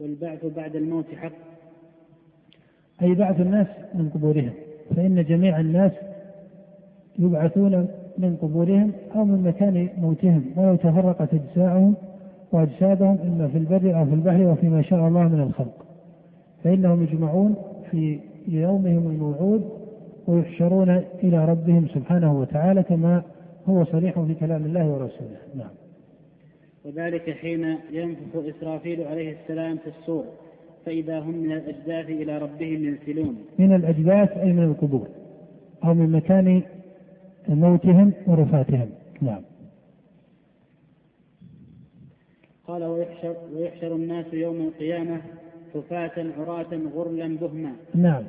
والبعث بعد الموت حق. أي بعث الناس من قبورهم. فإن جميع الناس يبعثون من قبورهم أو من مكان موتهم. ولو تفرقت أجزاءهم وأجسادهم إما في البر أو في البحر وفيما شاء الله من الخلق. فإنهم يجمعون في يومهم الموعود ويحشرون إلى ربهم سبحانه وتعالى كما هو صريح في كلام الله ورسوله. نعم. وذلك حين ينفخ إسرافيل عليه السلام في الصور فإذا هم من الأجداث إلى ربهم ينسلون. من الأجداث أي من القبور أو من مكان موتهم ورفاتهم. نعم. قال ويحشر, ويحشر الناس يوم القيامة حفاة عراة غرلا بهما. نعم.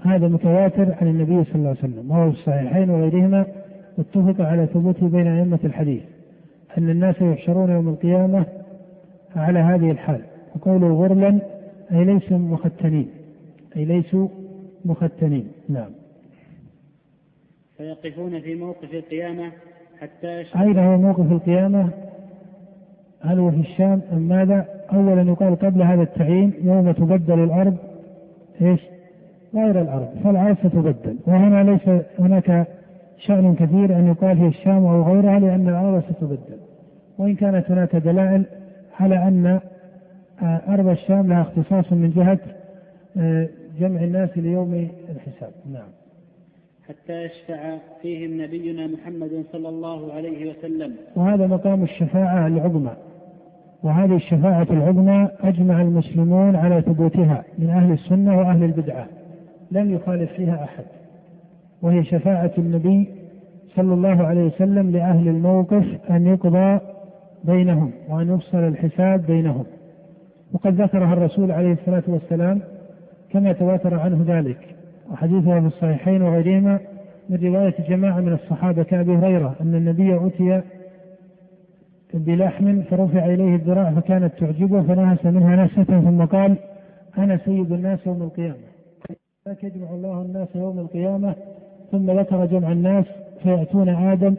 هذا متواتر عن النبي صلى الله عليه وسلم وهو في الصحيحين وغيرهما اتفق على ثبوته بين أئمة الحديث. أن الناس يحشرون يوم القيامة على هذه الحال. وقوله غرلا أي ليسوا مختنين. أي ليسوا مختنين. نعم. فيقفون في موقف القيامة حتى أين هو موقف القيامة؟ هل هو في الشام أم ماذا؟ أولا يقال قبل هذا التعيين يوم تبدل الأرض إيش؟ غير الأرض فالأرض ستبدل وهنا ليس هناك شأن كثير أن يقال في الشام أو غيرها لأن الأرض ستبدل وإن كانت هناك دلائل على أن آه، أرض الشام لها اختصاص من جهة آه، جمع الناس ليوم الحساب. نعم. حتى يشفع فيهم نبينا محمد صلى الله عليه وسلم. وهذا مقام الشفاعة العظمى. وهذه الشفاعة العظمى أجمع المسلمون على ثبوتها من أهل السنة وأهل البدعة. لم يخالف فيها أحد. وهي شفاعة النبي صلى الله عليه وسلم لأهل الموقف أن يقضى بينهم وأن يفصل الحساب بينهم. وقد ذكرها الرسول عليه الصلاة والسلام كما تواتر عنه ذلك. وحديثها في الصحيحين وغيرهما من رواية جماعة من الصحابة كأبي هريرة أن النبي أتي بلحم فرفع إليه الذراع فكانت تعجبه فنهس منها نسة ثم قال أنا سيد الناس يوم القيامة. يجمع الله الناس يوم القيامة ثم ذكر جمع الناس فيأتون آدم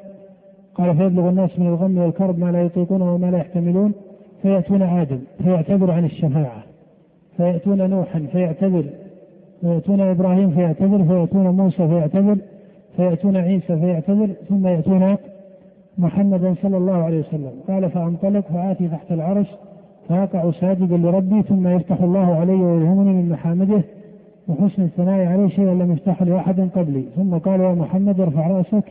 قال فيبلغ الناس من الغم والكرب ما لا يطيقون وما لا يحتملون فيأتون آدم فيعتذر عن الشفاعة. فيأتون نوحا فيعتذر. فيأتون إبراهيم فيعتذر. فيأتون موسى فيعتذر. فيأتون عيسى فيعتذر. ثم يأتون محمدا صلى الله عليه وسلم. قال فأنطلق فآتي تحت العرش فأقع ساجدا لربي ثم يفتح الله علي ويلهمني من محامده. وحسن الثناء عليه شيئا لم يفتح لأحد قبلي. ثم قال يا محمد ارفع رأسك.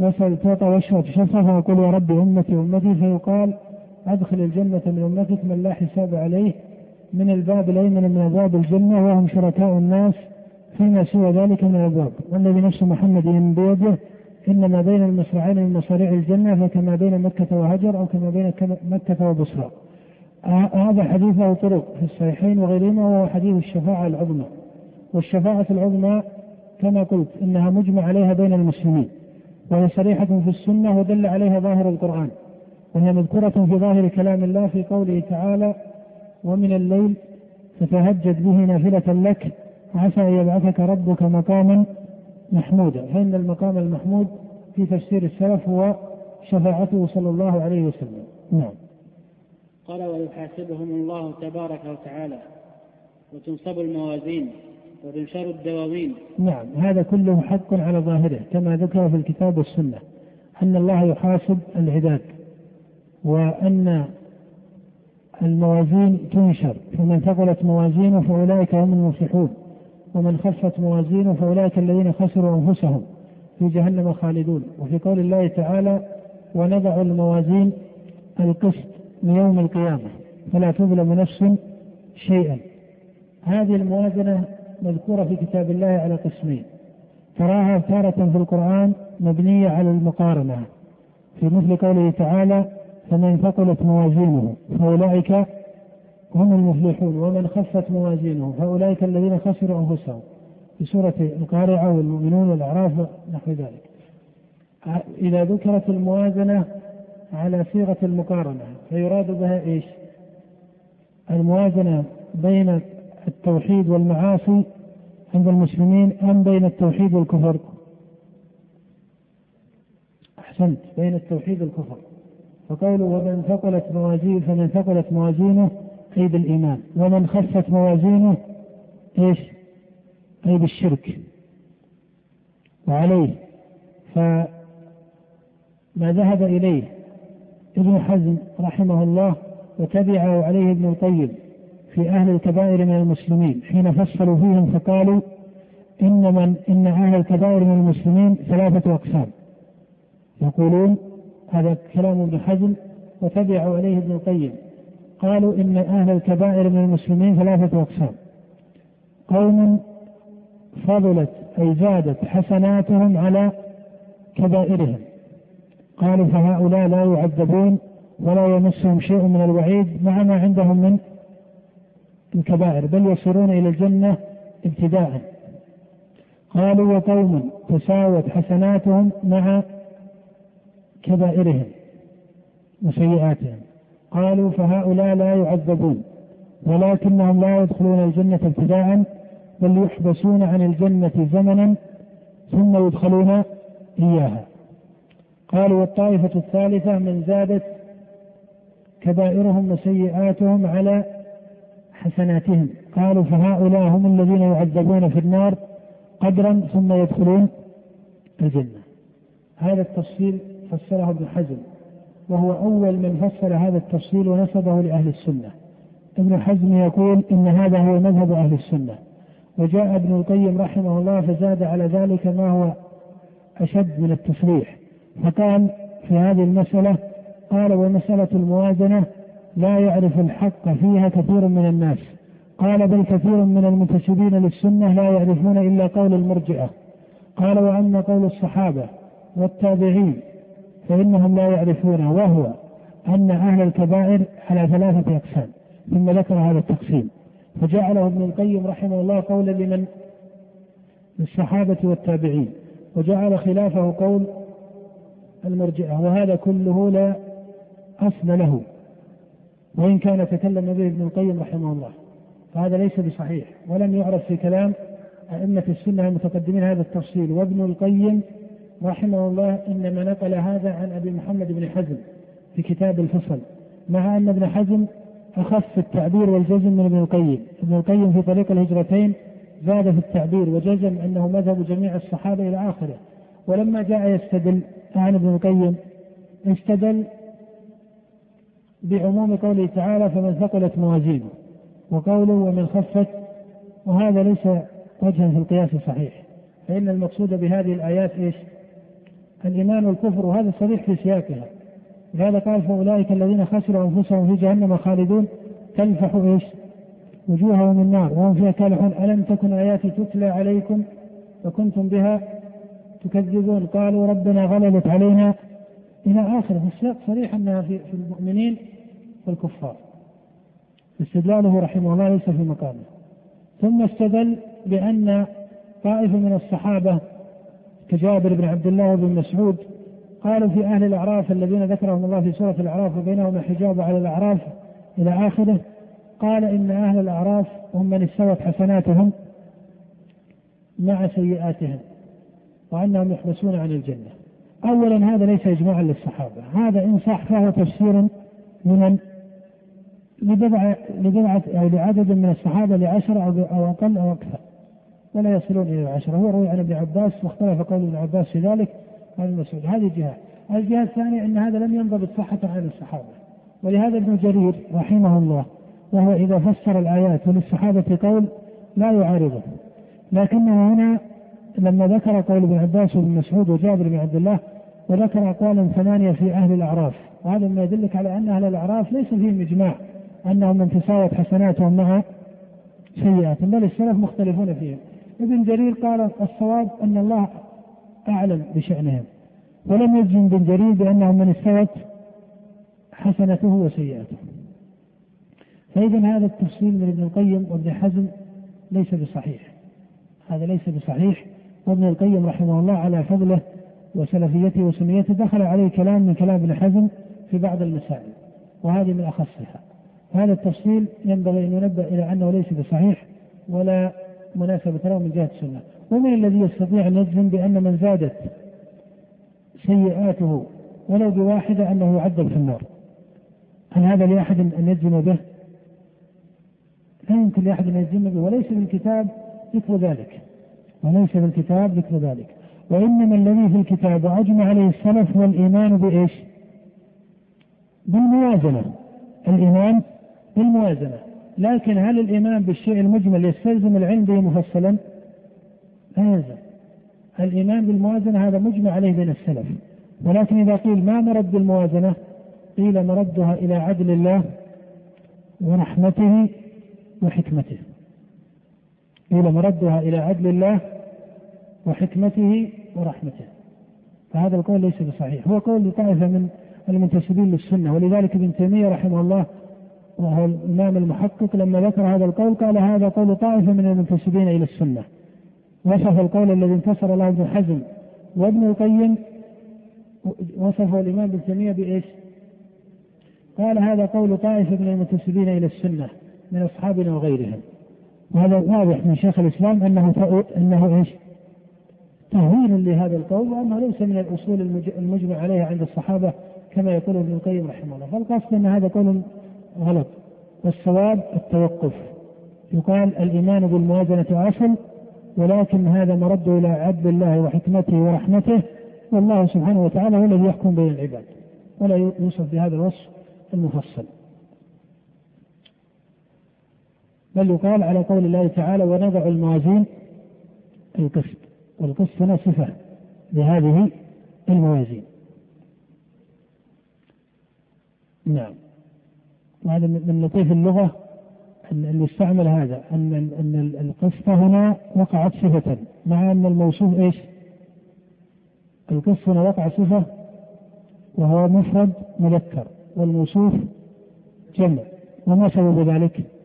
واسأل تعطى واشرب شفا فيقول يا ربي أمتي أمتي فيقال أدخل الجنة من أمتك من لا حساب عليه من الباب الأيمن من أبواب الجنة وهم شركاء الناس فيما سوى ذلك من الأبواب. والذي نفس محمد بيده إنما بين المصرعين من مصاريع الجنة فكما بين مكة وهجر أو كما بين مكة وبصرى. هذا حديث له طرق في الصحيحين وغيرهما وهو حديث الشفاعة العظمى. والشفاعة العظمى كما قلت إنها مجمع عليها بين المسلمين. وهي صريحة في السنة ودل عليها ظاهر القرآن. وهي مذكورة في ظاهر كلام الله في قوله تعالى ومن الليل فتهجد به نافلة لك عسى أن يبعثك ربك مقاما محمودا. فإن المقام المحمود في تفسير السلف هو شفاعته صلى الله عليه وسلم. نعم. قال ويحاسبهم الله تبارك وتعالى وتنصب الموازين وتنشر الدواوين. نعم هذا كله حق على ظاهره كما ذكر في الكتاب والسنة أن الله يحاسب العباد وأن الموازين تنشر فمن ثقلت موازينه فأولئك هم المفلحون ومن خفت موازينه فأولئك الذين خسروا أنفسهم في جهنم خالدون. وفي قول الله تعالى ونضع الموازين القسط ليوم القيامة فلا تظلم نفس شيئا. هذه الموازنة مذكورة في كتاب الله على قسمين تراها تارة في القرآن مبنية على المقارنة. في مثل قوله تعالى فمن ثقلت موازينه فأولئك هم المفلحون. ومن خفت موازينه فأولئك الذين خسروا أنفسهم. في سورة القارعة والمؤمنون والأعراف نحو ذلك. إذا ذكرت الموازنة على صيغة المقارنة فيراد بها إيش؟ الموازنة بين التوحيد والمعاصي عند المسلمين أم بين التوحيد والكفر؟ أحسنت بين التوحيد والكفر. فقوله ومن ثقلت موازين فمن ثقلت موازينه أي بالإيمان. ومن خفت موازينه إيش؟ أي بالشرك. وعليه. فما ذهب إليه ابن حزم رحمه الله وتبعه عليه ابن القيم. في أهل الكبائر من المسلمين. حين فصلوا فيهم فقالوا إن من إن أهل الكبائر من المسلمين ثلاثة أقسام. يقولون هذا كلام ابن حزم وتبعوا عليه ابن القيم. قالوا إن أهل الكبائر من المسلمين ثلاثة أقسام. قوم فضلت أي زادت حسناتهم على كبائرهم. قالوا فهؤلاء لا يعذبون ولا يمسهم شيء من الوعيد مع ما عندهم من الكبائر بل يصيرون إلى الجنة ابتداء. قالوا وقوم تساوت حسناتهم مع كبائرهم وسيئاتهم. قالوا فهؤلاء لا يعذبون ولكنهم لا يدخلون الجنة ابتداء بل يحبسون عن الجنة زمنا ثم يدخلون إياها. قالوا والطائفة الثالثة من زادت كبائرهم وسيئاتهم على حسناتهم. قالوا فهؤلاء هم الذين يعذبون في النار قدرا ثم يدخلون الجنة. هذا التفصيل فسره ابن حزم وهو أول من فسر هذا التفصيل ونسبه لأهل السنة. ابن حزم يقول إن هذا هو مذهب أهل السنة. وجاء ابن القيم رحمه الله فزاد على ذلك ما هو أشد من التصريح فقال في هذه المسألة قال ومسألة الموازنة لا يعرف الحق فيها كثير من الناس. قال بل كثير من المنتسبين للسنة لا يعرفون إلا قول المرجئة. قال وأما قول الصحابة والتابعين فإنهم لا يعرفونه وهو أن أهل الكبائر على ثلاثة أقسام. ثم ذكر هذا التقسيم. فجعله ابن القيم رحمه الله قولا لمن؟ للصحابة والتابعين. وجعل خلافه قول المرجئة. وهذا كله لا أصل له. وإن كان تكلم به ابن القيم رحمه الله. فهذا ليس بصحيح. ولم يعرف في كلام أئمة السنة المتقدمين هذا التفصيل. وابن القيم رحمه الله إنما نقل هذا عن أبي محمد بن حزم في كتاب الفصل. مع أن ابن حزم أخف التعبير والجزم من ابن القيم. ابن القيم في طريق الهجرتين زاد في التعبير وجزم أنه مذهب جميع الصحابة إلى آخره. ولما جاء يستدل عن ابن القيم استدل بعموم قوله تعالى فمن ثقلت موازينه وقوله ومن خفت وهذا ليس وجها في القياس صحيح فإن المقصود بهذه الآيات إيش؟ الإيمان والكفر وهذا صريح في سياقها. لهذا قال فأولئك الذين خسروا أنفسهم في جهنم خالدون تنفح إيش؟ وجوههم النار وهم فيها كالحون. ألم تكن آياتي تتلى عليكم فكنتم بها تكذبون؟ قالوا ربنا غلبت علينا إلى آخره السياق صريح أنها في, المؤمنين والكفار. استدلاله رحمه الله ليس في مقامه. ثم استدل بأن طائفة من الصحابة كجابر بن عبد الله وابن مسعود قالوا في أهل الأعراف الذين ذكرهم الله في سورة الأعراف وبينهم الحجاب على الأعراف إلى آخره قال إن أهل الأعراف هم من استوت حسناتهم مع سيئاتهم وأنهم يحبسون عن الجنة. أولا هذا ليس إجماعا للصحابة. هذا إن صح فهو تفسير لمن؟ لبضعة لبضعة أو لعدد من الصحابة لعشرة أو أقل أو أكثر. ولا يصلون إلى العشرة هو روي عن ابن عباس واختلف قول ابن عباس في ذلك. عن المسعود هذه جهة الجهة الثانية أن هذا لم ينضبط صحة عن الصحابة. ولهذا ابن جرير رحمه الله وهو إذا فسر الآيات وللصحابة قول لا يعارضه. لكنه هنا لما ذكر قول ابن عباس وابن مسعود وجابر بن عبد الله وذكر أقوالا ثمانية في أهل الأعراف. وهذا ما يدلك على أن أهل الأعراف ليس فيهم إجماع أنهم من تساوت حسناتهم مع سيئاتهم بل السلف مختلفون فيهم ابن جرير قال الصواب أن الله أعلم بشأنهم ولم يجزم ابن جرير بأنهم من استوت حسنته وسيئاته فإذا هذا التفصيل من ابن القيم وابن حزم ليس بصحيح. هذا ليس بصحيح. وابن القيم رحمه الله على فضله وسلفيته وسنيته دخل عليه كلام من كلام ابن حزم في بعض المسائل وهذه من أخصها. هذا التفصيل ينبغي أن ينبه إلى أنه ليس بصحيح ولا مناسبة له من جهة السنة. ومن الذي يستطيع أن يجزم بأن من زادت سيئاته ولو بواحدة أنه يعذب في النار. هل هذا لأحد أن يجزم به؟ لا يمكن لأحد أن يجزم به وليس في الكتاب ذكر ذلك. وليس في الكتاب ذكر ذلك. وإنما الذي في الكتاب وأجمع عليه السلف هو الإيمان بإيش؟ بالموازنة. الإيمان بالموازنة. لكن هل الإيمان بالشيء المجمل يستلزم العلم به مفصلا؟ لا يلزم. الإيمان بالموازنة هذا مجمع عليه بين السلف. ولكن إذا قيل ما مرد الموازنة قيل مردها إلى عدل الله ورحمته وحكمته. قيل مردها إلى عدل الله وحكمته ورحمته. فهذا القول ليس بصحيح. هو قول لطائفة من المنتسبين للسنة ولذلك ابن تيمية رحمه الله وهو الإمام المحقق لما ذكر هذا القول قال هذا قول طائفة من المنتسبين إلى السنة. وصف القول الذي انتصر له ابن حزم وابن القيم وصفه الإمام ابن تيمية بإيش؟ قال هذا قول طائفة من المنتسبين إلى السنة من أصحابنا وغيرهم. وهذا واضح من شيخ الإسلام أنه أنه إيش؟ تهويل لهذا القول وأنه ليس من الأصول المجمع عليها عند الصحابة كما يقول ابن القيم رحمه الله. فالقصد أن هذا قول غلط. والصواب التوقف. يقال الإيمان بالموازنة أصل ولكن هذا مرد إلى عدل الله وحكمته ورحمته والله سبحانه وتعالى هو الذي يحكم بين العباد. ولا يوصف بهذا الوصف المفصل. بل يقال على قول الله تعالى ونضع الموازين القسط والقسط هنا صفة لهذه الموازين نعم وهذا من لطيف اللغة أن يستعمل هذا أن أن القسط هنا وقعت صفة مع أن الموصوف إيش؟ القسط هنا وقع صفة وهو مفرد مذكر والموصوف جمع وما سبب ذلك؟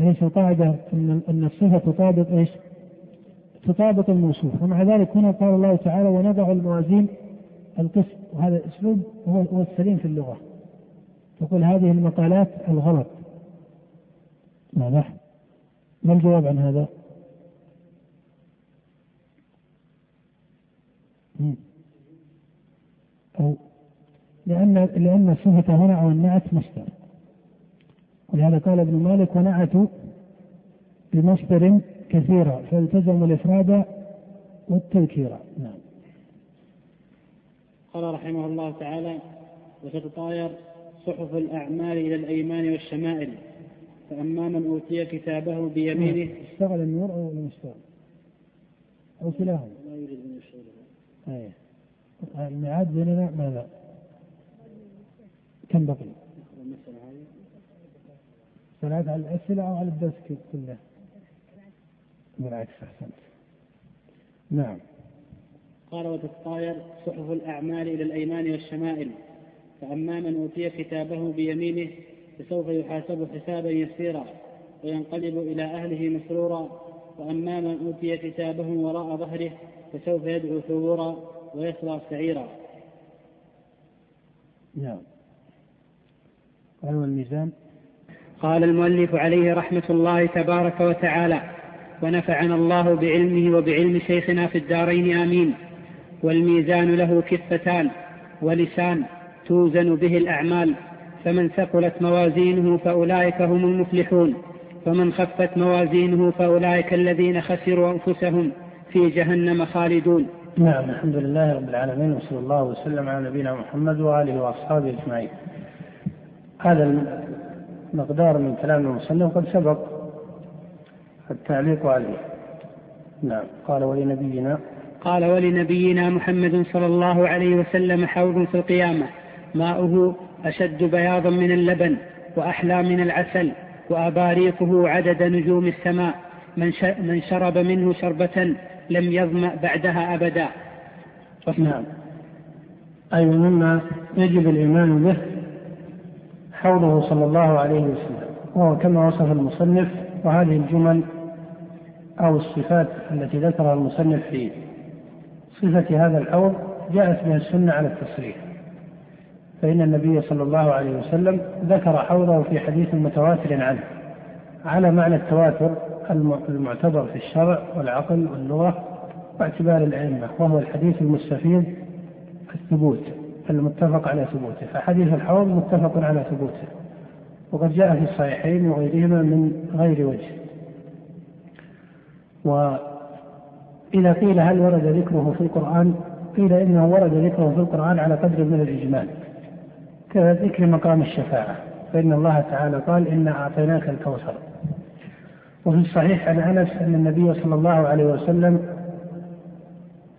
أليس القاعدة؟ أن أن الصفة تطابق إيش؟ تطابق الموصوف. ومع ذلك هنا قال الله تعالى ونضع الموازين القسط. وهذا الأسلوب هو السليم في اللغة. تقول هذه المقالات الغلط. واضح ما الجواب عن هذا؟ أو لأن لأن الصفة هنا أو النعت مصدر. ولهذا قال ابن مالك ونعتوا بمصدر كثيرا فالتزموا الإفراد والتذكير نعم قال رحمه الله تعالى وتتطاير صحف الأعمال إلى الأيمان والشمائل فأما من أوتي كتابه بيمينه اشتغل النور أو لم يشتغل؟ أو كلاهما؟ لا يريد أن يشتغل الميعاد بيننا ماذا؟ كم بقي؟ صلاة على الأسئلة أو على الدرس كله؟ بالعكس أحسنت. نعم. قال وتتطاير صحف الأعمال إلى الأيمان والشمائل. فأما من أوتي كتابه بيمينه فسوف يحاسب حسابا يسيرا وينقلب إلى أهله مسرورا. وأما من أوتي كتابه وراء ظهره فسوف يدعو ثبورا ويصلى سعيرا. نعم. قال والميزان؟ قال المؤلف عليه رحمة الله تبارك وتعالى ونفعنا الله بعلمه وبعلم شيخنا في الدارين آمين. والميزان له كفتان ولسان توزن به الأعمال. فمن ثقلت موازينه فأولئك هم المفلحون. ومن خفت موازينه فأولئك الذين خسروا أنفسهم في جهنم خالدون. نعم الحمد لله رب العالمين وصلى الله وسلم على نبينا محمد وآله وأصحابه أجمعين. هذا المقدار من كلام المصنف قد سبق التعليق عليه. نعم. قال ولنبينا. قال ولنبينا محمد صلى الله عليه وسلم حوض في القيامة. ماؤه أشد بياضا من اللبن وأحلى من العسل وأباريقه عدد نجوم السماء. من, من شرب منه شربة لم يظمأ بعدها أبدا. نعم. أي مما يجب الإيمان به حوضه صلى الله عليه وسلم وهو كما وصف المصنف وهذه الجمل أو الصفات التي ذكرها المصنف في صفة هذا الحوض جاءت من السنة على التصريح. فإن النبي صلى الله عليه وسلم ذكر حوضه في حديث متواتر عنه على معنى التواتر المعتبر في الشرع والعقل واللغة واعتبار الأئمة وهو الحديث المستفيض الثبوت. المتفق على ثبوته. فحديث الحوض متفق على ثبوته. وقد جاء في الصحيحين وغيرهما من غير وجه. وإذا قيل هل ورد ذكره في القرآن قيل إنه ورد ذكره في القرآن على قدر من الإجمال. كذكر مقام الشفاعة. فإن الله تعالى قال إنا أعطيناك الكوثر. وفي الصحيح عن أنس أن النبي صلى الله عليه وسلم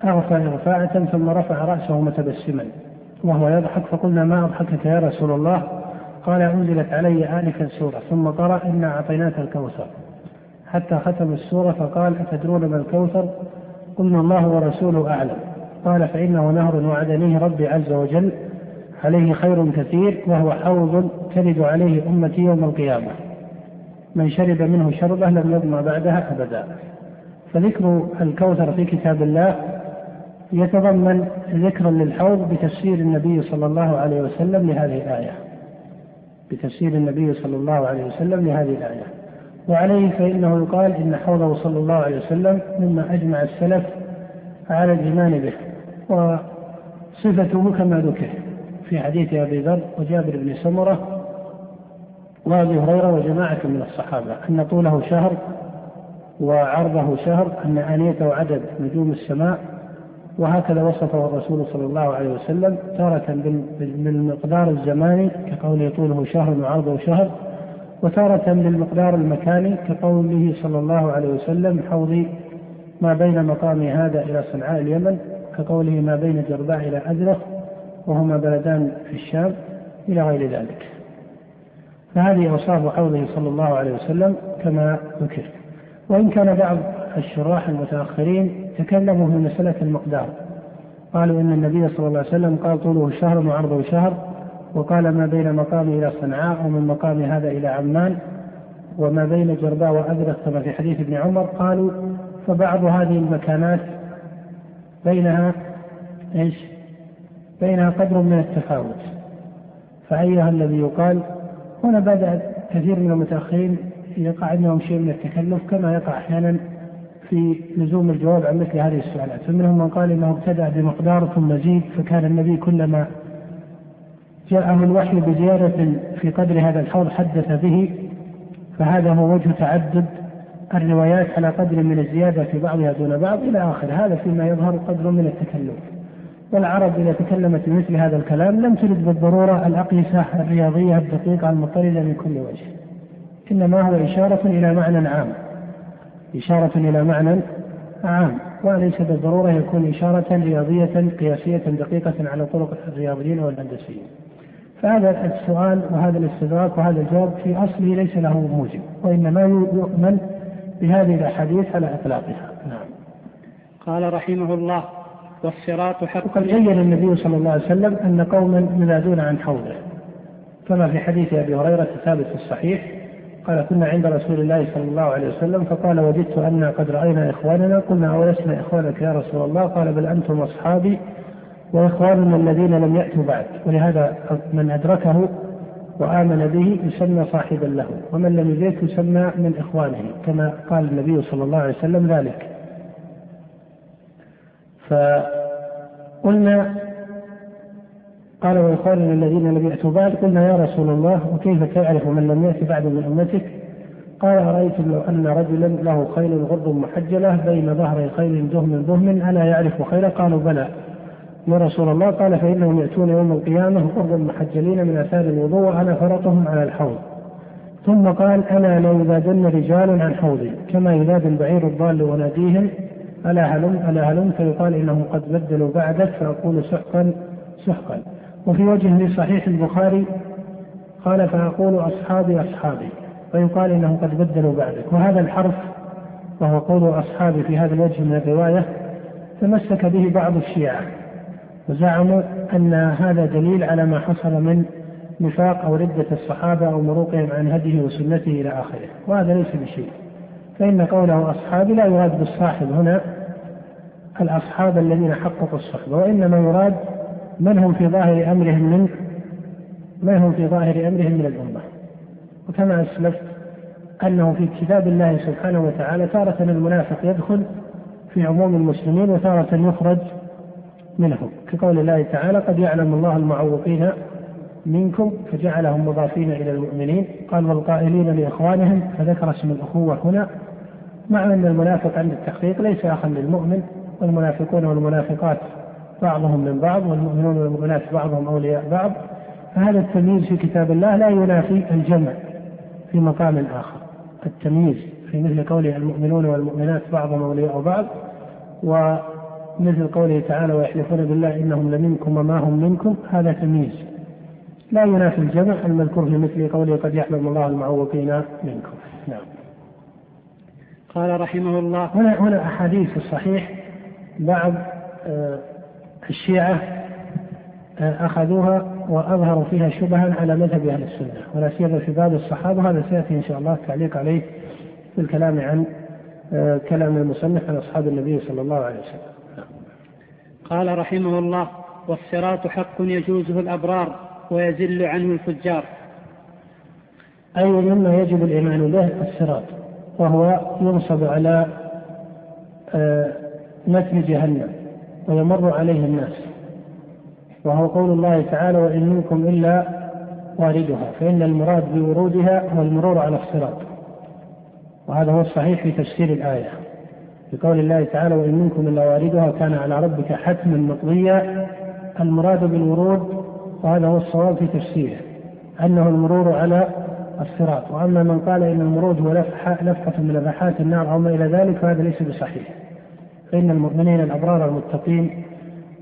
أغفى إغفاءة ثم رفع رأسه متبسما. وهو يضحك فقلنا ما أضحكك يا رسول الله؟ قال أنزلت علي آنفا سورة ثم قرأ إنا أعطيناك الكوثر. حتى ختم السورة فقال أتدرون ما الكوثر؟ قلنا الله ورسوله أعلم. قال فإنه نهر وعدنيه ربي عز وجل عليه خير كثير وهو حوض ترد عليه أمتي يوم القيامة. من شرب منه شربة لم يظمأ بعدها أبدا. فذكر الكوثر في كتاب الله يتضمن ذكرا للحوض بتفسير النبي صلى الله عليه وسلم لهذه الآية. بتفسير النبي صلى الله عليه وسلم لهذه الآية. وعليه فإنه يقال إن حوضه صلى الله عليه وسلم مما أجمع السلف على الإيمان به وصفته كما ذكر في حديث أبي ذر وجابر بن سمرة وأبي هريرة وجماعة من الصحابة أن طوله شهر وعرضه شهر أن آنيته عدد نجوم السماء وهكذا وصفه الرسول صلى الله عليه وسلم تارة بالمقدار الزماني كقوله طوله شهر وعرضه شهر وتارة بالمقدار المكاني كقوله صلى الله عليه وسلم حوضي ما بين مقامي هذا إلى صنعاء اليمن كقوله ما بين جرباء إلى أزرق وهما بلدان في الشام إلى غير ذلك. فهذه أوصاف حوضه صلى الله عليه وسلم كما ذكر. وإن كان بعض الشراح المتأخرين تكلموا في مسألة المقدار قالوا إن النبي صلى الله عليه وسلم قال طوله شهر وعرضه شهر وقال ما بين مقامي إلى صنعاء ومن مقام هذا إلى عمان وما بين جرباء وأزرق كما في حديث ابن عمر قالوا فبعض هذه المكانات بينها إيش؟ بينها قدر من التفاوت فأيها الذي يقال هنا بدأ كثير من المتأخرين يقع عندهم شيء من التكلف كما يقع أحيانا في لزوم الجواب عن مثل هذه السؤالات. فمنهم من قال إنه ابتدأ بمقدار ثم زيد فكان النبي كلما جاءه الوحي بزيادة في قدر هذا الحوض حدث به فهذا هو وجه تعدد الروايات على قدر من الزيادة في بعضها دون بعض إلى آخر. هذا فيما يظهر قدر من التكلف والعرب إذا تكلمت بمثل هذا الكلام لم ترد بالضرورة الأقيسة الرياضية الدقيقة المضطردة من كل وجه إنما هو إشارة إلى معنى عام. إشارة إلى معنى عام وليس بالضرورة يكون إشارة رياضية قياسية دقيقة على طرق الرياضيين والهندسيين. فهذا السؤال وهذا الاستدراك وهذا الجواب في أصله ليس له موجب وإنما يؤمن بهذه الأحاديث على إطلاقها. نعم. قال رحمه الله والصراط حق وقد بين النبي صلى الله عليه وسلم أن قوما ينادون عن حوضه كما في حديث أبي هريرة الثابت في الصحيح؟ قال كنا عند رسول الله صلى الله عليه وسلم فقال وجدت أن قد رأينا إخواننا. قلنا أولسنا إخوانك يا رسول الله؟ قال بل أنتم أصحابي وإخواننا الذين لم يأتوا بعد. ولهذا من أدركه وآمن به يسمى صاحبا له ومن لم يدرك يسمى من إخوانه كما قال النبي صلى الله عليه وسلم ذلك. فقلنا قال وإخواننا الذين لم يأتوا بعد قلنا يا رسول الله وكيف تعرف من لم يأت بعد من أمتك؟ قال أرأيتم لو أن رجلا له خيل غر محجلة بين ظهري خيل دهم دهم ألا يعرف خيرا قالوا بلى. يا رسول الله قال فإنهم يأتون يوم القيامة غر محجلين من آثار الوضوء وأنا فرطهم على الحوض. ثم قال ألا لو يذادن رجال عن حوضي كما يذاد البعير الضال وناديهم ألا هلم؟ ألا هلم؟ فيقال إنهم قد بدلوا بعدك فأقول سحقا سحقا. وفي وجه في صحيح البخاري قال فأقول أصحابي أصحابي فيقال إنهم قد بدلوا بعدك. وهذا الحرف وهو قول أصحابي في هذا الوجه من الرواية تمسك به بعض الشيعة وزعموا أن هذا دليل على ما حصل من نفاق أو ردة الصحابة أو مروقهم عن هديه وسنته إلى آخره. وهذا ليس بشيء. فإن قوله أصحابي لا يراد بالصاحب هنا الأصحاب الذين حققوا الصحبة وإنما يراد من هم في ظاهر أمرهم من من هم في ظاهر أمرهم من الأمة؟ وكما أسلفت أنه في كتاب الله سبحانه وتعالى تارة المنافق يدخل في عموم المسلمين وتارة يخرج منهم. كقول الله تعالى قد يعلم الله المعوقين منكم فجعلهم مضافين إلى المؤمنين قال والقائلين لإخوانهم فذكر اسم الأخوة هنا مع أن المنافق عند التحقيق ليس أخا للمؤمن والمنافقون والمنافقات بعضهم من بعض والمؤمنون والمؤمنات بعضهم أولياء بعض فهذا التمييز في كتاب الله لا ينافي الجمع في مقام آخر. التمييز في مثل قوله المؤمنون والمؤمنات بعضهم أولياء بعض ومثل قوله تعالى ويحلفون بالله إنهم لمنكم وما هم منكم. هذا تمييز. لا ينافي الجمع المذكور في مثل قوله قد يحلم الله المعوقين منكم. نعم. قال رحمه الله هنا هنا أحاديث في الصحيح بعض آه، الشيعة آه، أخذوها وأظهروا فيها شبها على مذهب أهل السنة ولا سيما في باب الصحابة هذا سيأتي إن شاء الله التعليق عليه في الكلام عن آه، كلام المصنف عن أصحاب النبي صلى الله عليه وسلم. قال رحمه الله والصراط حق يجوزه الأبرار ويزل عنه الفجار. أي مما يجب الإيمان به الصراط وهو ينصب على آه، متن جهنم. ويمر عليه الناس. وهو قول الله تعالى وإن منكم إلا واردها. فإن المراد بورودها هو المرور على الصراط. وهذا هو الصحيح في تفسير الآية. في قول الله تعالى وإن منكم إلا واردها كان على ربك حتما مقضيا. المراد بالورود وهذا هو الصواب في تفسيره أنه المرور على الصراط. وأما من قال إن المرود هو لفحة, لفحة من لفحات النار أو ما إلى ذلك فهذا ليس بصحيح. فإن المؤمنين الأبرار المتقين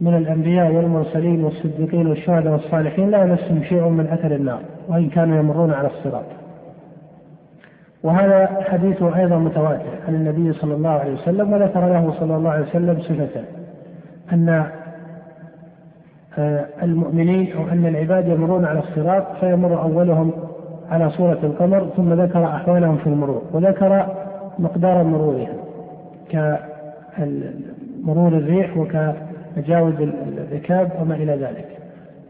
من الأنبياء والمرسلين والصديقين والشهداء والصالحين لا يمسهم شيء من أثر النار وإن كانوا يمرون على الصراط. وهذا حديثه أيضا متواتر عن النبي صلى الله عليه وسلم وذكر له صلى الله عليه وسلم صفة أن آه، المؤمنين أو أن العباد يمرون على الصراط فيمر أولهم على صورة القمر ثم ذكر أحوالهم في المرور وذكر مقدار مرورهم كمرور الريح وكتجاوز الركاب وما إلى ذلك.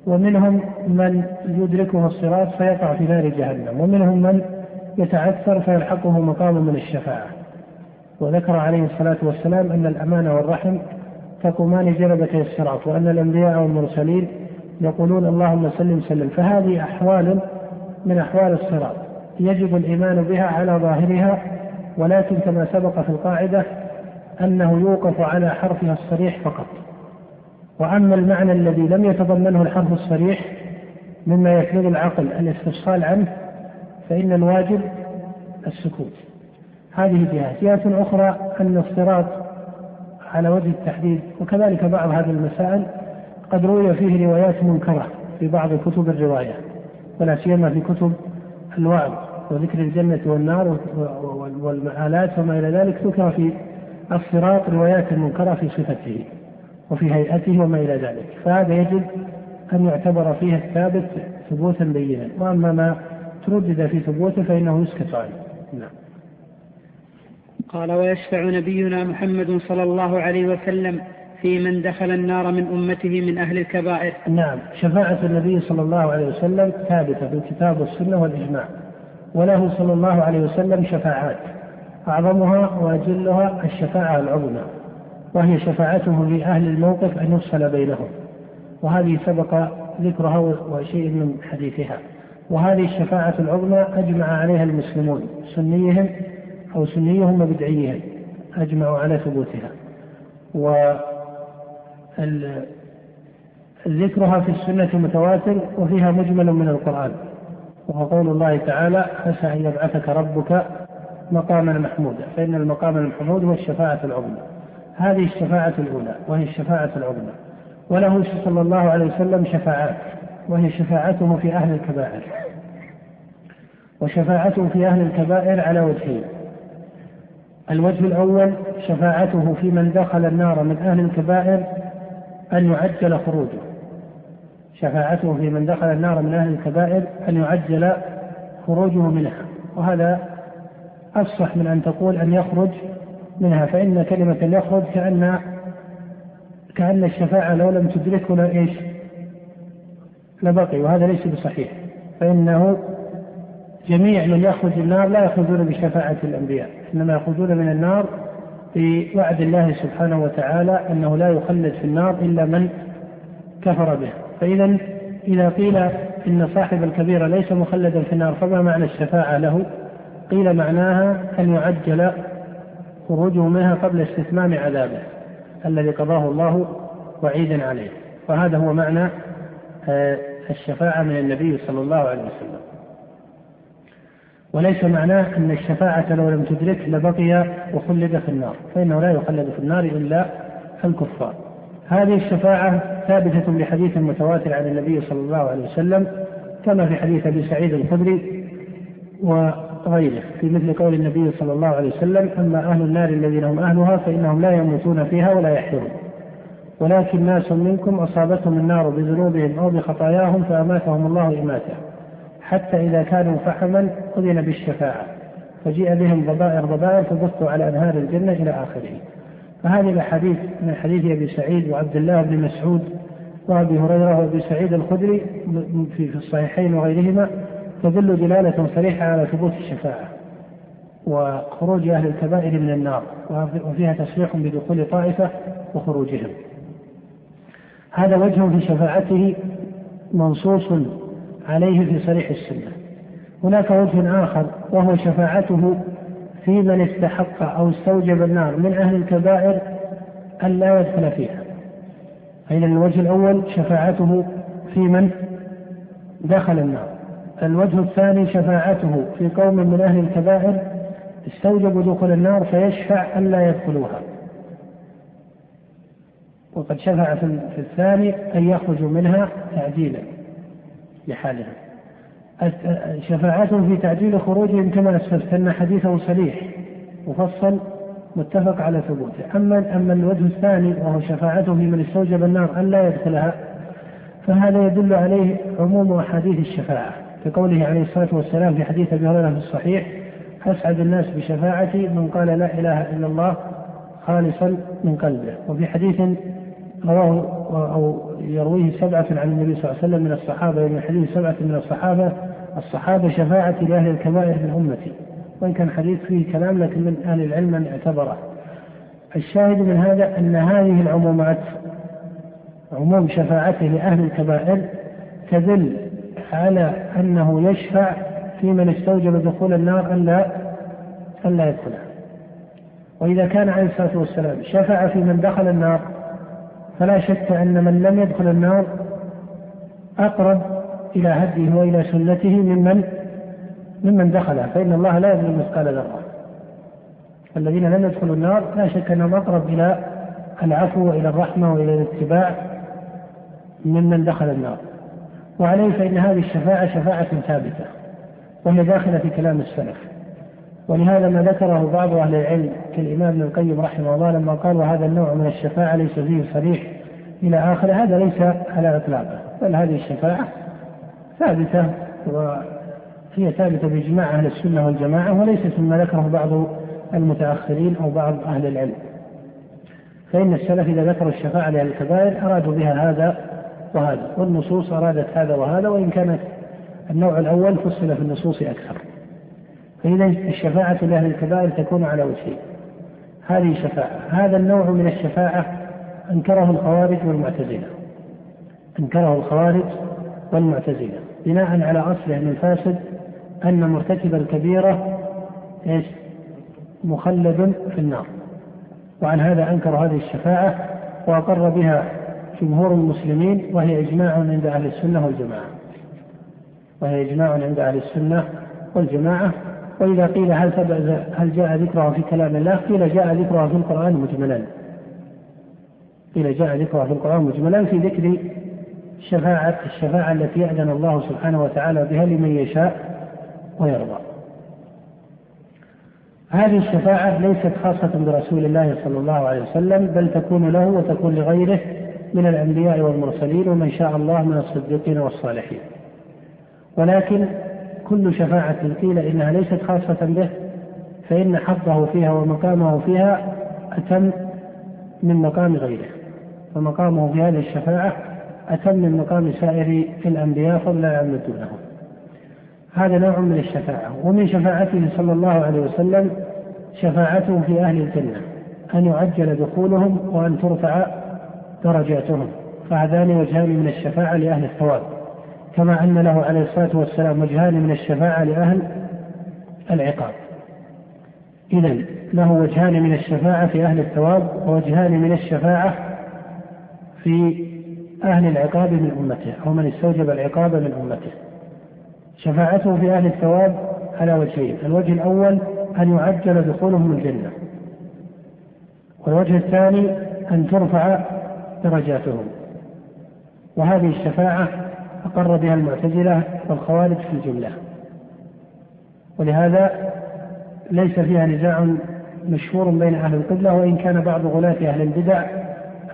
ومنهم من يدركه الصراط فيقع في نار جهنم. ومنهم من يتعثر فيلحقه مقام من الشفاعة. وذكر عليه الصلاة والسلام أن الأمانة والرحم تقومان جلبتي الصراط وأن الأنبياء والمرسلين يقولون اللهم سلم سلم فهذه أحوال من أحوال الصراط. يجب الإيمان بها على ظاهرها ولكن كما سبق في القاعدة أنه يوقف على حرفها الصريح فقط. وأما المعنى الذي لم يتضمنه الحرف الصريح مما يحمل العقل الاستفصال عنه فإن الواجب السكوت. هذه جهة. جهة أخرى أن الصراط على وجه التحديد وكذلك بعض هذه المسائل قد روي فيه روايات منكرة في بعض كتب الرواية ولا سيما في كتب الوعظ وذكر الجنة والنار والمآلات وما إلى ذلك. ذكر في الصراط روايات منكرة في صفته وفي هيئته وما إلى ذلك. فهذا يجب أن يعتبر فيه الثابت ثبوتا بينا. وأما ما تردد في ثبوته فإنه يسكت عنه. نعم. قال ويشفع نبينا محمد صلى الله عليه وسلم في من دخل النار من أمته من أهل الكبائر. نعم. شفاعة النبي صلى الله عليه وسلم ثابتة بالكتاب والسنة والإجماع. وله صلى الله عليه وسلم شفاعات. أعظمها وأجلها الشفاعة العظمى وهي شفاعته لأهل الموقف أن يفصل بينهم. وهذه سبق ذكرها وشيء من حديثها. وهذه الشفاعة العظمى أجمع عليها المسلمون سنيهم أو سنيهم وبدعيهم أجمعوا على ثبوتها. و ذكرها في السنة متواتر وفيها مجمل من القرآن. وهو قول الله تعالى عسى أن يبعثك ربك مقاما محمودا فإن المقام المحمود هو الشفاعة العظمى. هذه الشفاعة الأولى وهي الشفاعة العظمى. وله صلى الله عليه وسلم شفاعات وهي شفاعته في أهل الكبائر. وشفاعته في أهل الكبائر على وجهين. الوجه الأول شفاعته في من دخل النار من أهل الكبائر أن يعجل خروجه. شفاعته في من دخل النار من أهل الكبائر أن يعجل خروجه منها. وهذا أفصح من أن تقول أن يخرج منها فإن كلمة يخرج كأن كأن الشفاعة لو لم تدركه إيش؟ لبقي وهذا ليس بصحيح فإنه جميع من يخرج النار لا يخرجون بشفاعة الأنبياء إنما يخرجون من النار بوعد الله سبحانه وتعالى أنه لا يخلد في النار إلا من كفر به فإذا إذا قيل إن صاحب الكبيرة ليس مخلدا في النار فما معنى الشفاعة له؟ قيل معناها أن يعجل خروجه منها قبل استتمام عذابه الذي قضاه الله وعيدا عليه. وهذا هو معنى آه، الشفاعة من النبي صلى الله عليه وسلم. وليس معناه أن الشفاعة لو لم تدرك لبقي وخلد في النار فإنه لا يخلد في النار إلا الكفار. هذه الشفاعة ثابتة بحديث متواتر عن النبي صلى الله عليه وسلم كما في حديث أبي سعيد الخدري وغيره في مثل قول النبي صلى الله عليه وسلم أما أهل النار الذين هم أهلها فإنهم لا يموتون فيها ولا يحيون. ولكن ناس منكم أصابتهم النار بذنوبهم أو بخطاياهم فأماتهم الله إماتة حتى إذا كانوا فحما أذن بالشفاعة. فجيء بهم ضبائر ضبائر فبثوا على أنهار الجنة إلى آخره. فهذه الأحاديث من حديث أبي سعيد وعبد الله بن مسعود وأبي هريرة وأبي سعيد الخدري في الصحيحين وغيرهما تدل دلالة صريحة على ثبوت الشفاعة وخروج أهل الكبائر من النار وفيها تصريح بدخول طائفة وخروجهم. هذا وجه في شفاعته منصوص عليه في صريح السنة. هناك وجه آخر وهو شفاعته في من استحق أو استوجب النار من أهل الكبائر أن لا يدخل فيها. أين الوجه الأول شفاعته في من دخل النار. الوجه الثاني شفاعته. في قوم من أهل الكبائر استوجبوا دخول النار فيشفع ألا يدخلوها. وقد شفع في الثاني أن يخرجوا منها تعديلا لحالهم شفاعتهم في تعجيل خروجهم كما اسلفت أن حديثه صريح مفصل متفق على ثبوته، أما أما الوجه الثاني وهو شفاعته في من استوجب النار أن لا يدخلها فهذا يدل عليه عموم أحاديث الشفاعة، كقوله عليه الصلاة والسلام في حديث أبي هريرة في الصحيح: أسعد الناس بشفاعتي من قال لا إله إلا الله خالصا من قلبه، وفي حديث رواه أو يرويه سبعة عن النبي صلى الله عليه وسلم من الصحابة ومن حديث سبعة من الصحابة الصحابة شفاعة لأهل الكبائر من أمتي. وإن كان حديث فيه كلام لكن من أهل العلم من اعتبره. الشاهد من هذا أن هذه العمومات عموم شفاعته لأهل الكبائر تدل على أنه يشفع في من استوجب دخول النار ألا ألا يدخلها وإذا كان عليه الصلاة والسلام شفع في من دخل النار فلا شك أن من لم يدخل النار أقرب إلى هديه وإلى سنته ممن ممن دخلها فإن الله لا يظلم مثقال ذرة. الذين لم يدخلوا النار لا شك أنهم أقرب إلى العفو وإلى الرحمة وإلى الاتباع ممن دخل النار. وعليه فإن هذه الشفاعة شفاعة ثابتة وهي داخلة في كلام السلف. ولهذا ما ذكره بعض أهل العلم كالإمام ابن القيم رحمه الله لما قال وهذا النوع من الشفاعة ليس فيه صريح إلى آخره هذا ليس على إطلاقه بل هذه الشفاعة ثابتة وهي ثابتة بإجماع أهل السنة والجماعة وليست مما ذكره بعض المتأخرين أو بعض أهل العلم. فإن السلف إذا ذكروا الشفاعة لأهل الكبائر أرادوا بها هذا وهذا والنصوص أرادت هذا وهذا وإن كانت النوع الأول فصل في النصوص أكثر. فإذا الشفاعة لأهل الكبائر تكون على وجهين. هذه شفاعة هذا النوع من الشفاعة أنكره الخوارج والمعتزلة. أنكره الخوارج والمعتزلة بناء على أصله من الفاسد أن مرتكب الكبيرة إيش؟ مخلد في النار. وعن هذا أنكر هذه الشفاعة وأقر بها جمهور المسلمين وهي إجماع عند أهل السنة والجماعة وهي إجماع عند أهل السنة والجماعة وإذا قيل هل هل جاء ذكرها في كلام الله؟ قيل جاء ذكرها في القرآن مجملا. قيل جاء ذكرها في القرآن مجملا في ذكر شفاعة الشفاعة التي يأذن الله سبحانه وتعالى بها لمن يشاء ويرضى. هذه الشفاعة ليست خاصة برسول الله صلى الله عليه وسلم بل تكون له وتكون لغيره من الأنبياء والمرسلين ومن شاء الله من الصديقين والصالحين. ولكن كل شفاعة قيل إنها ليست خاصة به فإن حظه فيها ومقامه فيها أتم من مقام غيره. فمقامه في هذه الشفاعة أتم من مقام سائر الأنبياء فضلا عن دونهم هذا نوع من الشفاعة. ومن شفاعته صلى الله عليه وسلم شفاعته في أهل الجنة أن يعجل دخولهم وأن ترفع درجاتهم فهذان وجهان من الشفاعة لأهل الثواب. كما أن له عليه الصلاة والسلام وجهان من الشفاعة لأهل العقاب. إذا له وجهان من الشفاعة في أهل الثواب ووجهان من الشفاعة في أهل العقاب من أمته أو من استوجب العقاب من أمته. شفاعته في أهل الثواب على وجهين الوجه الأول أن يعجل دخولهم الجنة والوجه الثاني أن ترفع درجاتهم. وهذه الشفاعة أقر بها المعتزلة والخوارج في الجملة. ولهذا ليس فيها نزاع مشهور بين أهل القبلة وإن كان بعض غلاة أهل البدع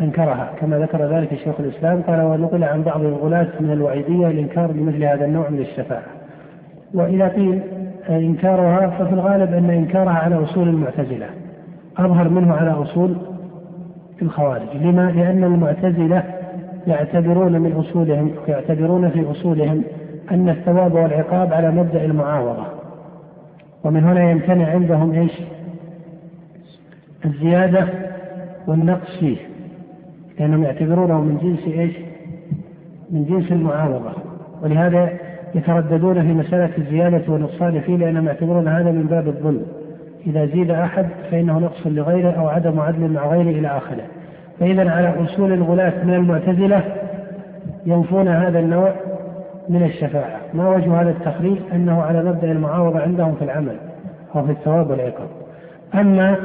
أنكرها كما ذكر ذلك شيخ الإسلام قال ونقل عن بعض الغلاة من الوعيدية الإنكار لمثل هذا النوع من الشفاعة. وإذا قيل إنكارها ففي الغالب أن إنكارها على أصول المعتزلة أظهر منه على أصول الخوارج لما؟ لأن المعتزلة يعتبرون من أصولهم يعتبرون في أصولهم أن الثواب والعقاب على مبدأ المعاوضة ومن هنا يمتنع عندهم إيش؟ الزيادة والنقص فيه لأنهم يعتبرونه من جنس إيش؟ من جنس المعاوضة ولهذا يترددون في مسألة الزيادة والنقصان فيه لأنهم يعتبرون هذا من باب الظلم إذا زيد أحد فإنه نقص لغيره أو عدم عدل مع غيره إلى آخره. فإذا على أصول الغلاة من المعتزلة ينفون هذا النوع من الشفاعة. ما وجه هذا التخريج؟ أنه على مبدأ المعاوضة عندهم في العمل أو في الثواب والعقاب. أما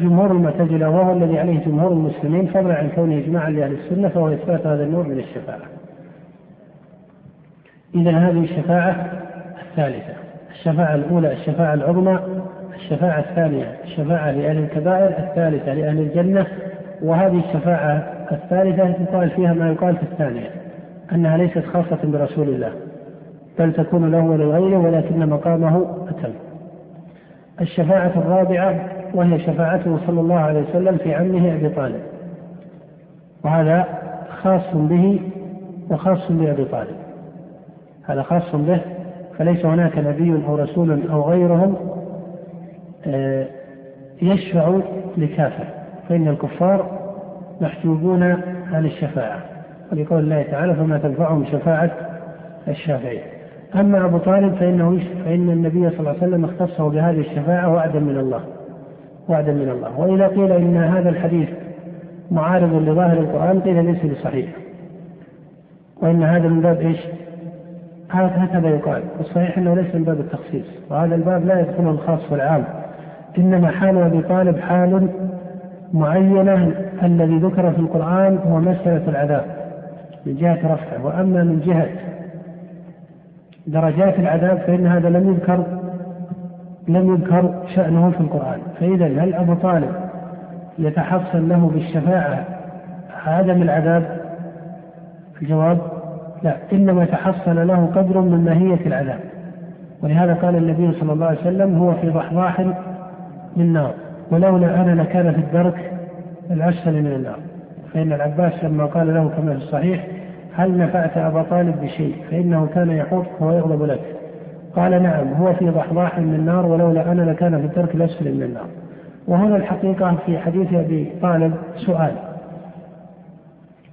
جمهور المعتزلة وهو الذي عليه جمهور المسلمين فضلا عن كونه إجماعا لأهل السنة فهو إثبات هذا النوع من الشفاعة. إذا هذه الشفاعة الثالثة الشفاعة الأولى الشفاعة العظمى الشفاعة الثانية الشفاعة لأهل الكبائر الثالثة لأهل الجنة وهذه الشفاعة الثالثة يقال فيها ما يقال في الثانية أنها ليست خاصة برسول الله بل تكون له ولغيره ولكن مقامه أتم. الشفاعة الرابعة وهي شفاعته صلى الله عليه وسلم في عمه أبي طالب. وهذا خاص به وخاص بأبي طالب. هذا خاص به فليس هناك نبي أو رسول أو غيرهم يشفع لكافر فإن الكفار محجوبون عن الشفاعة ولقول الله تعالى فما تنفعهم شفاعة الشافعين أما أبو طالب فإنه فإن النبي صلى الله عليه وسلم اختصه بهذه الشفاعة وعدا من الله وعدا من الله. وإذا قيل إن هذا الحديث معارض لظاهر القرآن قيل ليس بصحيح. وإن هذا من باب إيش؟ هكذا يقال. والصحيح أنه ليس من باب التخصيص وهذا الباب لا يدخله الخاص والعام. إنما حال أبي طالب حال معينة الذي ذكر في القرآن هو مسألة العذاب من جهة رفعه. وأما من جهة درجات العذاب فإن هذا لم يذكر لم يذكر شأنه في القرآن. فإذا هل أبو طالب يتحصل له بالشفاعة عدم العذاب؟ الجواب لا. إنما تحصل له قدر من ماهية العذاب. ولهذا قال النبي صلى الله عليه وسلم هو في ضحضاح من نار. ولولا أنا لكان في الدرك الأسفل من النار. فإن العباس لما قال له كما في الصحيح هل نفعت أبا طالب بشيء؟ فإنه كان يحوطك ويغضب لك. قال نعم هو في ضحضاح من النار ولولا أنا لكان في الدرك الأسفل من النار. وهنا الحقيقة في حديث أبي طالب سؤال.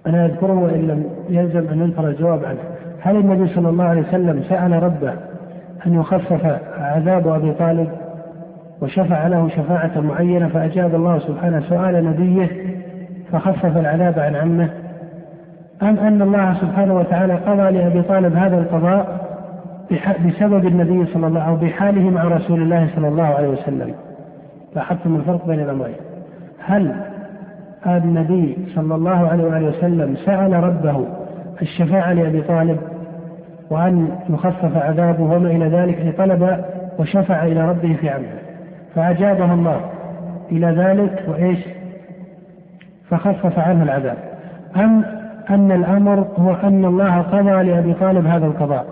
أنا أذكره وإن لم يلزم أن ينكر الجواب عنه. هل النبي صلى الله عليه وسلم سأل ربه أن يخفف عذاب أبي طالب؟ وشفع له شفاعة معينة فأجاب الله سبحانه سؤال نبيه فخفف العذاب عن عمه. أم أن الله سبحانه وتعالى قضى لأبي طالب هذا القضاء بسبب النبي صلى الله أو بحاله مع رسول الله صلى الله عليه وسلم. لاحظتم الفرق بين الأمرين. هل النبي صلى الله عليه وآله وسلم سأل ربه الشفاعة لأبي طالب وأن يخفف عذابه وما إلى ذلك طلب وشفع إلى ربه في عمله فأجابه الله. إلى ذلك وإيش؟ فخفف عنه العذاب. أم أن الأمر هو أن الله قضى لأبي طالب هذا القضاء.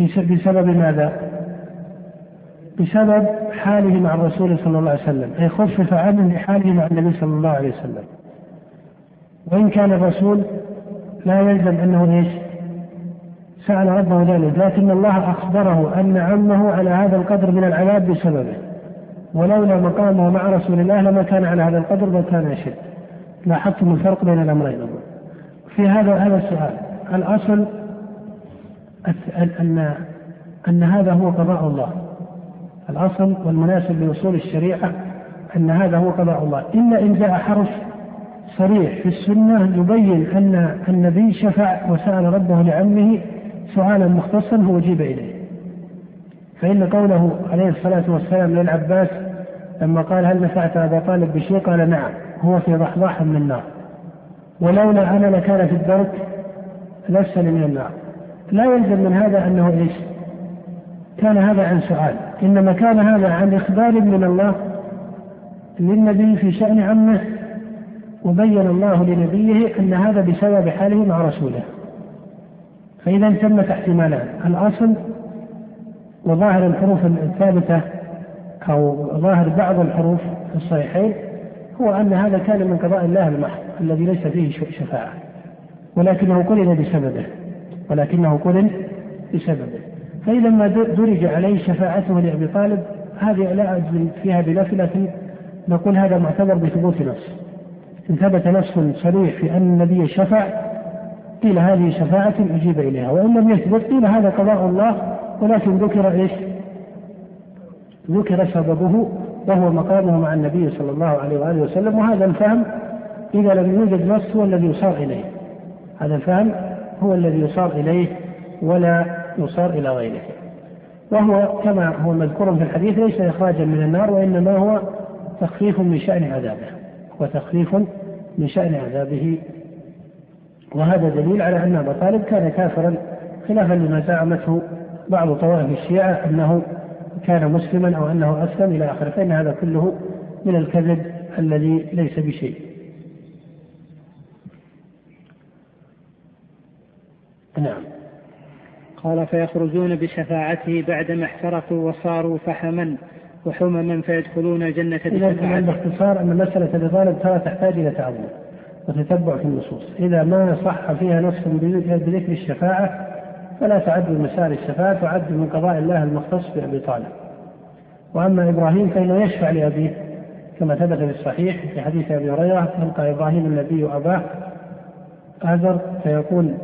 بسبب ماذا؟ بسبب حاله مع الرسول صلى الله عليه وسلم. أي خفف عنه لحاله مع النبي صلى الله عليه وسلم. وإن كان الرسول لا يلزم أنه إيش؟ سأل ربه ذلك. لكن الله أخبره أن عمه على هذا القدر من العذاب بسببه. ولولا مقامه مع رسول الله لما كان على هذا القدر بل كان أشد لاحظتم الفرق بين الأمرين في هذا هذا السؤال الأصل أن أن هذا هو قضاء الله؟ الأصل والمناسب لوصول الشريعة أن هذا هو قضاء الله. إلا إن جاء حرف صريح في السنة يبين أن النبي شفع وسأل ربه لعمه سؤالا مختصا هو أجيب إليه. فإن قوله عليه الصلاة والسلام للعباس لما قال هل نفعت أبا طالب بشيء؟ قال نعم هو في ضحضاح من النار. ولولا أنا لكان في الدرك لسني من النار. لا يلزم من هذا أنه إيش؟ كان هذا عن سؤال. إنما كان هذا عن إخبار من الله للنبي في شأن عمه وبين الله لنبيه أن هذا بسبب حاله مع رسوله. فإذا تمت احتمالان الأصل وظاهر الحروف الثابتة أو ظاهر بعض الحروف في الصحيحين هو أن هذا كان من قضاء الله المحض الذي ليس فيه شفاعة. ولكنه قرن بسببه. ولكنه قرن بسببه. فإذا ما درج عليه شفاعته لأبي طالب هذه لا أجزم فيها بنفي لكن نقول هذا معتبر بثبوت نص. إن ثبت نص صريح في أن النبي شفع قيل هذه شفاعة أجيب إليها. وإن لم يثبت قيل هذا قضاء الله ولكن ذكر إيش؟ ذكر سببه وهو مقامه مع النبي صلى الله عليه وآله وسلم وهذا الفهم إذا لم يوجد نص هو الذي يصار إليه. هذا الفهم هو الذي يصار إليه ولا يصار إلى غيره. وهو كما هو مذكور في الحديث ليس إخراجا من النار وإنما هو تخفيف من شأن عذابه. وتخفيف من شأن عذابه. وهذا دليل على أن أبا طالب كان كافرا خلافا لما زعمته بعض طوائف الشيعة أنه كان مسلما أو أنه أسلم إلى آخره فإن هذا كله من الكذب الذي ليس بشيء. نعم. قال فيخرجون بشفاعته بعدما احترقوا وصاروا فحما وحمما فيدخلون الجنة بشفاعته. باختصار أن مسألة الإطالة ترى تحتاج إلى تعظيم وتتبع في النصوص. إذا ما صح فيها نص بذكر الشفاعة فلا تعد من مسائل الشفاعة تعد من قضاء الله المختص بأبي طالب. وأما إبراهيم فإنه يشفع لأبيه كما ثبت في الصحيح في حديث أبي هريرة يلقى إبراهيم النبي أباه آزر فيقول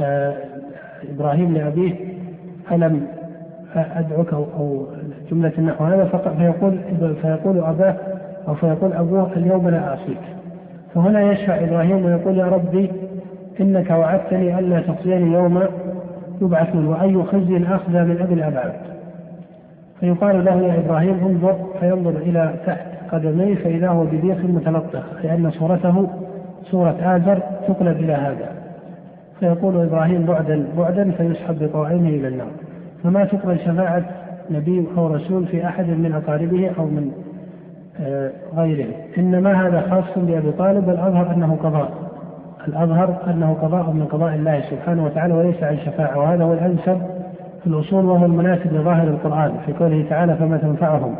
آه إبراهيم لأبيه ألم أدعوك أو, جملة النحو هذا؟ فيقول فيقول أباه أو فيقول أبوه اليوم لا أعصيك. فهنا يشفع إبراهيم ويقول يا ربي إنك وعدتني ألا تخزيني يوم يبعثون وأي خزي أخزى من أبي الأبعاد. فيقال له يا إبراهيم انظر فينظر إلى تحت قدميه فإذا هو بديخ متلطخ لأن صورته صورة آزر تقلب إلى هذا. فيقول إبراهيم بعدا بعدا فيسحب بطوعينه إلى النار. فما تقبل شفاعة نبي أو رسول في أحد من أقاربه أو من آه، غيره. إنما هذا خاص بأبي طالب والأظهر أنه قضاء الأظهر أنه قضاء من قضاء الله سبحانه وتعالى وليس عن شفاعة وهذا هو الأنسب في الأصول وهو المناسب لظاهر القرآن في قوله تعالى فما تنفعهم.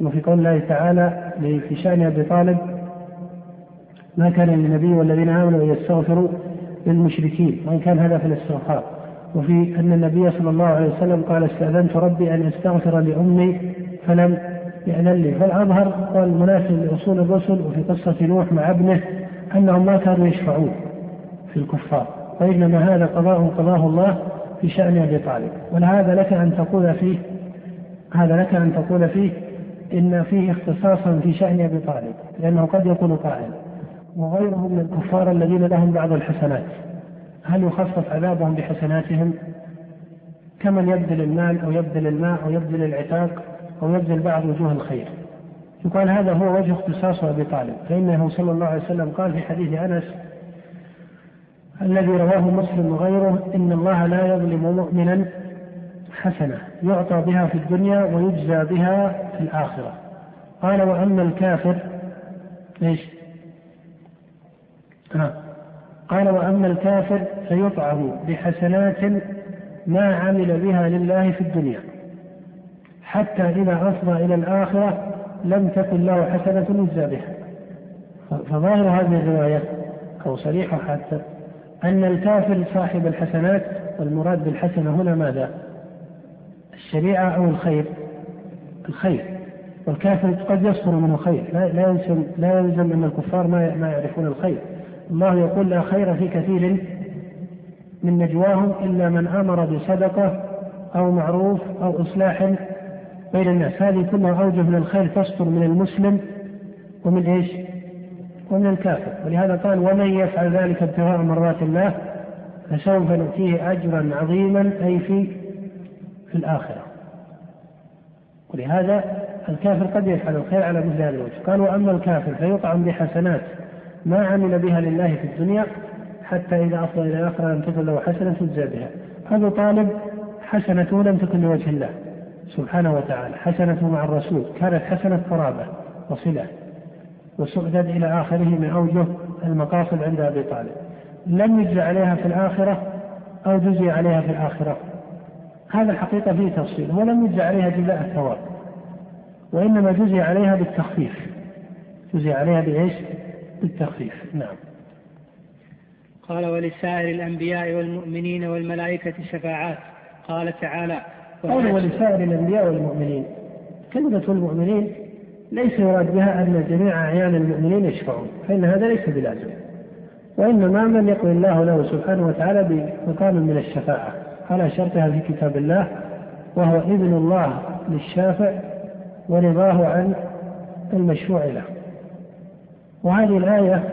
وفي قول الله تعالى في شأن أبي طالب ما كان للنبي والذين آمنوا أن يستغفروا للمشركين. وإن كان هذا في الاستغفار. وفي أن النبي صلى الله عليه وسلم قال استأذنت ربي أن أستغفر لأمي فلم يأذن لي. فالأظهر قال المناسب لأصول الرسل وفي قصة نوح مع ابنه أنهم ما كانوا يشفعون في الكفار وإنما هذا قضاء قضاه الله في شأن أبي طالب. ولهذا لك أن تقول فيه هذا لك أن تقول فيه إن فيه اختصاصا في شأن أبي طالب لأنه قد يكون قائل وغيرهم من الكفار الذين لهم بعض الحسنات هل يخصص عذابهم بحسناتهم؟ كمن يبذل المال أو يبذل الماء أو يبذل العتاق أو يبذل بعض وجوه الخير. يقال هذا هو وجه اختصاص أبي طالب فإنه صلى الله عليه وسلم قال في حديث أنس الذي رواه مسلم وغيره إن الله لا يظلم مؤمنا حسنة يعطى بها في الدنيا ويجزى بها في الآخرة قال وأما الكافر إيش؟ آه. قال وأما الكافر فيطعم بحسنات ما عمل بها لله في الدنيا حتى إذا أفضى إلى الآخرة لم تكن له حسنة يجزى بها فظاهر هذه الرواية أو صريحة حتى أن الكافر صاحب الحسنات والمراد بالحسنة هنا ماذا؟ الشريعة أو الخير؟ الخير والكافر قد يصدر منه خير لا لا يلزم لا يلزم أن الكفار ما ما يعرفون الخير الله يقول لا خير في كثير من نجواهم إلا من أمر بصدقة أو معروف أو إصلاح بين الناس. هذه كلها أوجه من الخير تصدر من المسلم ومن إيش؟ ومن الكافر. ولهذا قال ومن يفعل ذلك ابتغاء مرات الله فسوف نؤتيه أجرا عظيما أي في في الآخرة. ولهذا الكافر قد يفعل الخير على مثل هذا الوجه. قال وأما الكافر فيطعم بحسنات ما عمل بها لله في الدنيا حتى إذا أفضل إلى الآخرة لم تكن له حسنة تجزى بها. هذا طالب حسنته لم تكن لوجه الله. سبحانه وتعالى. حسنته مع الرسول. كانت حسنة قرابة وصلة. وسعدد إلى آخره من أوجه المقاصد عند أبي طالب. لم يجزى عليها في الآخرة أو جزي عليها في الآخرة. هذا الحقيقة فيه تفصيل. ولم يجزى عليها جزاء الثواب. وإنما جزي عليها بالتخفيف. جزي عليها بإيش؟ بالتخفيف. نعم. قال ولسائر الأنبياء والمؤمنين والملائكة شفاعات. قال تعالى قول ولسائر الأنبياء والمؤمنين. كلمة المؤمنين ليس يراد بها أن جميع أعيان المؤمنين يشفعون فإن هذا ليس بلازم. وإنما من يقول الله له سبحانه وتعالى بمقام من الشفاعة على شرطها في كتاب الله وهو إذن الله للشافع ورضاه عن المشروع له. وهذه الآية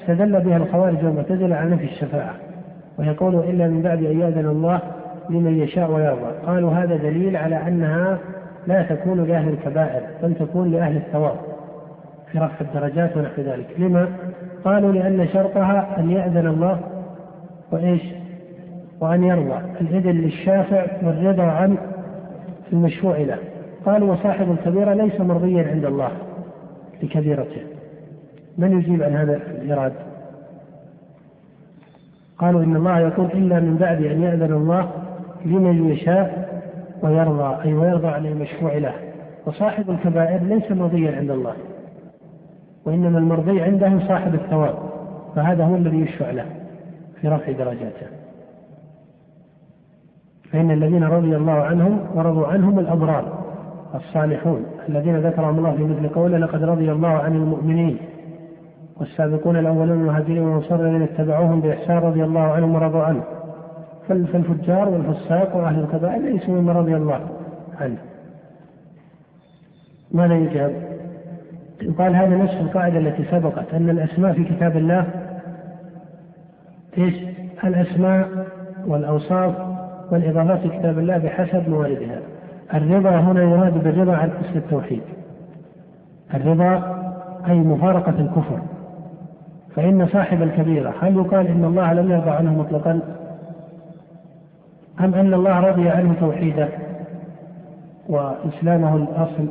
استدل بها الخوارج والمعتزلة على نفي الشفاعة ويقول إلا من بعد أن يأذن الله لمن يشاء ويرضى. قالوا هذا دليل على أنها لا تكون لأهل الكبائر بل تكون لأهل الثواب في رفع الدرجات ونحو ذلك. لما؟ قالوا لأن شرطها أن يأذن الله وإيش؟ وأن يرضى. الإذن للشافع والرضا عن المشروع له. قالوا وصاحب الكبيرة ليس مرضيا عند الله لكبيرته. من يجيب عن هذا الإراد قالوا إن الله يقول إلا من بعد أن يأذن الله لمن يشاء ويرضى أي ويرضى عن المشروع له. وصاحب الكبائر ليس مرضيا عند الله وإنما المرضي عنده صاحب الثواب فهذا هو الذي يشفع له في رفع درجاته. فإن الذين رضي الله عنهم ورضوا عنهم الأبرار الصالحون الذين ذكرهم الله في مثل قوله لقد رضي الله عن المؤمنين والسابقون الأولون المهاجرين والأنصار الذين اتبعوهم بإحسان رضي الله عنهم ورضوا عنه. فالفجار والفساق وأهل الكبائر ليسوا مما رضي الله عنه ماذا يجاب؟ يقال هذا نفس القاعدة التي سبقت أن الأسماء في كتاب الله إيش؟ الأسماء والأوصاف والإضافات في كتاب الله بحسب مواردها. الرضا هنا يراد بالرضا عن أصل التوحيد. الرضا أي مفارقة الكفر. فإن صاحب الكبيرة هل يقال إن الله لم يرضى عنه مطلقا؟ أم أن الله رضي عنه توحيده وإسلامه الأصل؟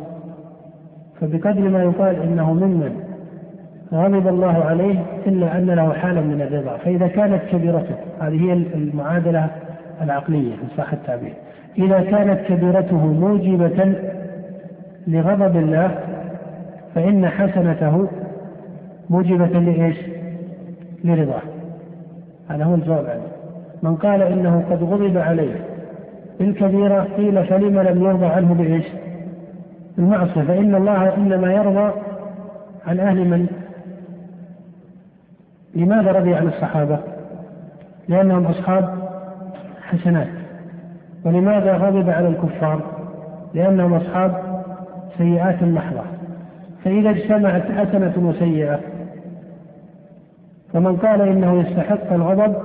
فبقدر ما يقال إنه ممن غضب الله عليه إلا أن له حالة من الرضا فإذا كانت كبيرته هذه هي المعادلة العقلية إن صح التعبير إذا كانت كبيرته موجبة لغضب الله فإن حسنته موجبة لإيش؟ لرضاه. هذا هو الجواب عنه من قال إنه قد غضب عليه بالكبيرة قيل فلم لم يرضى عنه بإيش؟ المعصية فإن الله إنما يرضى عن أهل من لماذا رضي عن الصحابة؟ لأنهم أصحاب حسنات ولماذا غضب على الكفار؟ لأنهم أصحاب سيئات محضة فإذا اجتمعت حسنة وسيئة فمن قال إنه يستحق الغضب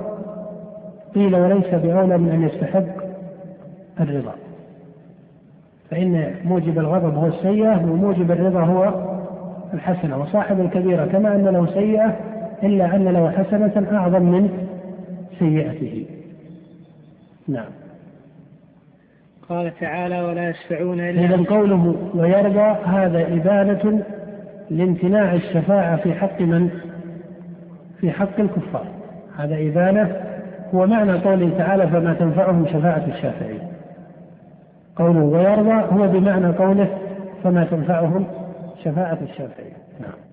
قيل وليس بأولى من أن يستحق الرضا. فإن موجب الغضب هو السيئة وموجب الرضا هو الحسنة. وصاحب الكبيرة كما أن له سيئة إلا أن له حسنة أعظم من سيئته. نعم. قال تعالى ولا يشفعون إلا إذا قوله ويرضى هذا إبانة لامتناع الشفاعة في حق من؟ في حق الكفار. هذا إبانة هو معنى قوله تعالى فما تنفعهم شفاعة الشافعين. قوله ويرضى هو بمعنى قوله فما تنفعهم شفاعة الشافعين. نعم.